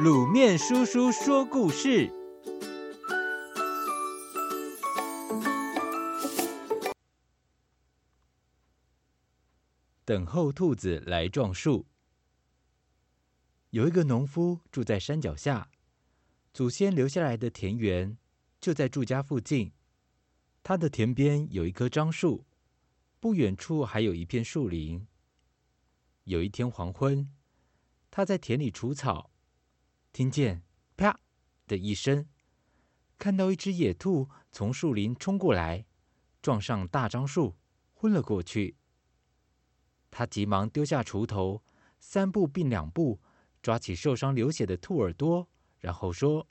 卤面叔叔说故事。等候兔子来撞树。有一个农夫住在山脚下，祖先留下来的田园就在住家附近。他的田边有一棵樟树，不远处还有一片树林。有一天黄昏，他在田里除草。听见“啪”的一声，看到一只野兔从树林冲过来，撞上大樟树，昏了过去。他急忙丢下锄头，三步并两步，抓起受伤流血的兔耳朵，然后说：“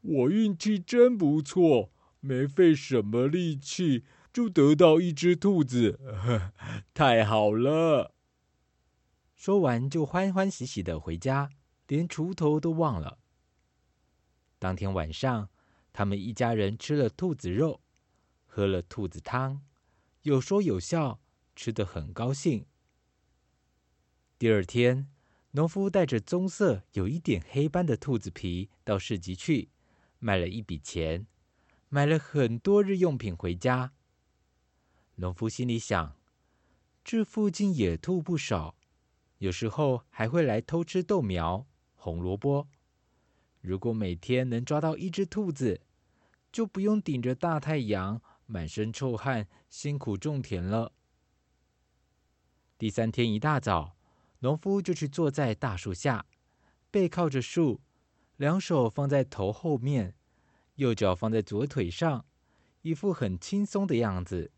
我运气真不错，没费什么力气就得到一只兔子，呵，太好了！”说完就欢欢喜喜的回家。连锄头都忘了。当天晚上，他们一家人吃了兔子肉，喝了兔子汤，有说有笑，吃得很高兴。第二天，农夫带着棕色、有一点黑斑的兔子皮到市集去，卖了一笔钱，买了很多日用品回家。农夫心里想：这附近野兔不少，有时候还会来偷吃豆苗。红萝卜，如果每天能抓到一只兔子，就不用顶着大太阳，满身臭汗，辛苦种田了。第三天一大早，农夫就去坐在大树下，背靠着树，两手放在头后面，右脚放在左腿上，一副很轻松的样子。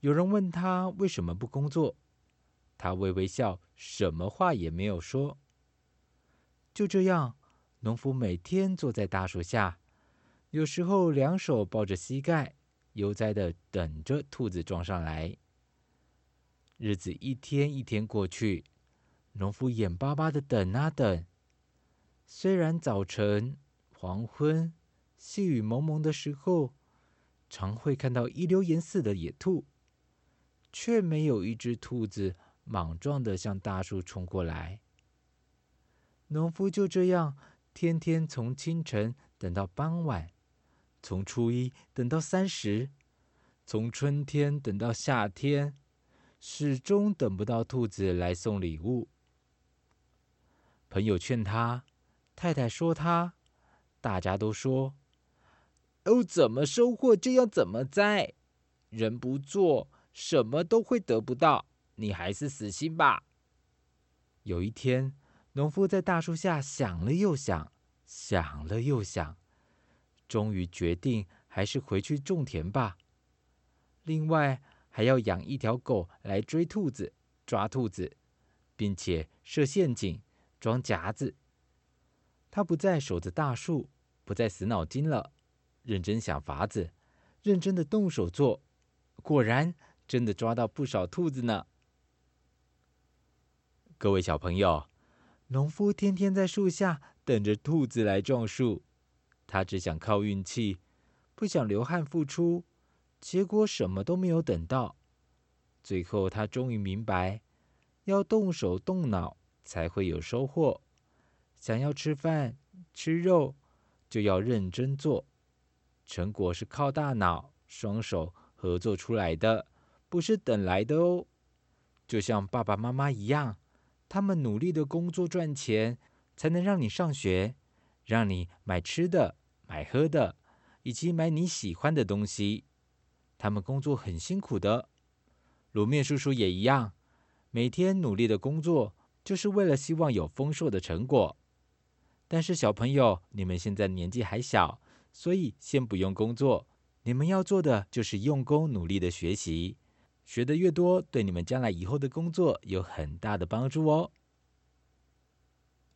有人问他为什么不工作，他微微笑，什么话也没有说。就这样，农夫每天坐在大树下，有时候两手抱着膝盖，悠哉的等着兔子撞上来。日子一天一天过去，农夫眼巴巴的等啊等。虽然早晨、黄昏、细雨蒙蒙的时候，常会看到一溜烟似的野兔，却没有一只兔子莽撞的向大树冲过来。农夫就这样天天从清晨等到傍晚，从初一等到三十，从春天等到夏天，始终等不到兔子来送礼物。朋友劝他，太太说他，大家都说：“哦，怎么收获就要怎么栽，人不做，什么都会得不到。你还是死心吧。”有一天。农夫在大树下想了又想，想了又想，终于决定还是回去种田吧。另外，还要养一条狗来追兔子、抓兔子，并且设陷阱、装夹子。他不再守着大树，不再死脑筋了，认真想法子，认真的动手做。果然，真的抓到不少兔子呢。各位小朋友。农夫天天在树下等着兔子来撞树，他只想靠运气，不想流汗付出，结果什么都没有等到。最后，他终于明白，要动手动脑才会有收获。想要吃饭吃肉，就要认真做。成果是靠大脑、双手合作出来的，不是等来的哦。就像爸爸妈妈一样。他们努力的工作赚钱，才能让你上学，让你买吃的、买喝的，以及买你喜欢的东西。他们工作很辛苦的，卤面叔叔也一样，每天努力的工作，就是为了希望有丰硕的成果。但是小朋友，你们现在年纪还小，所以先不用工作，你们要做的就是用功努力的学习。学的越多，对你们将来以后的工作有很大的帮助哦。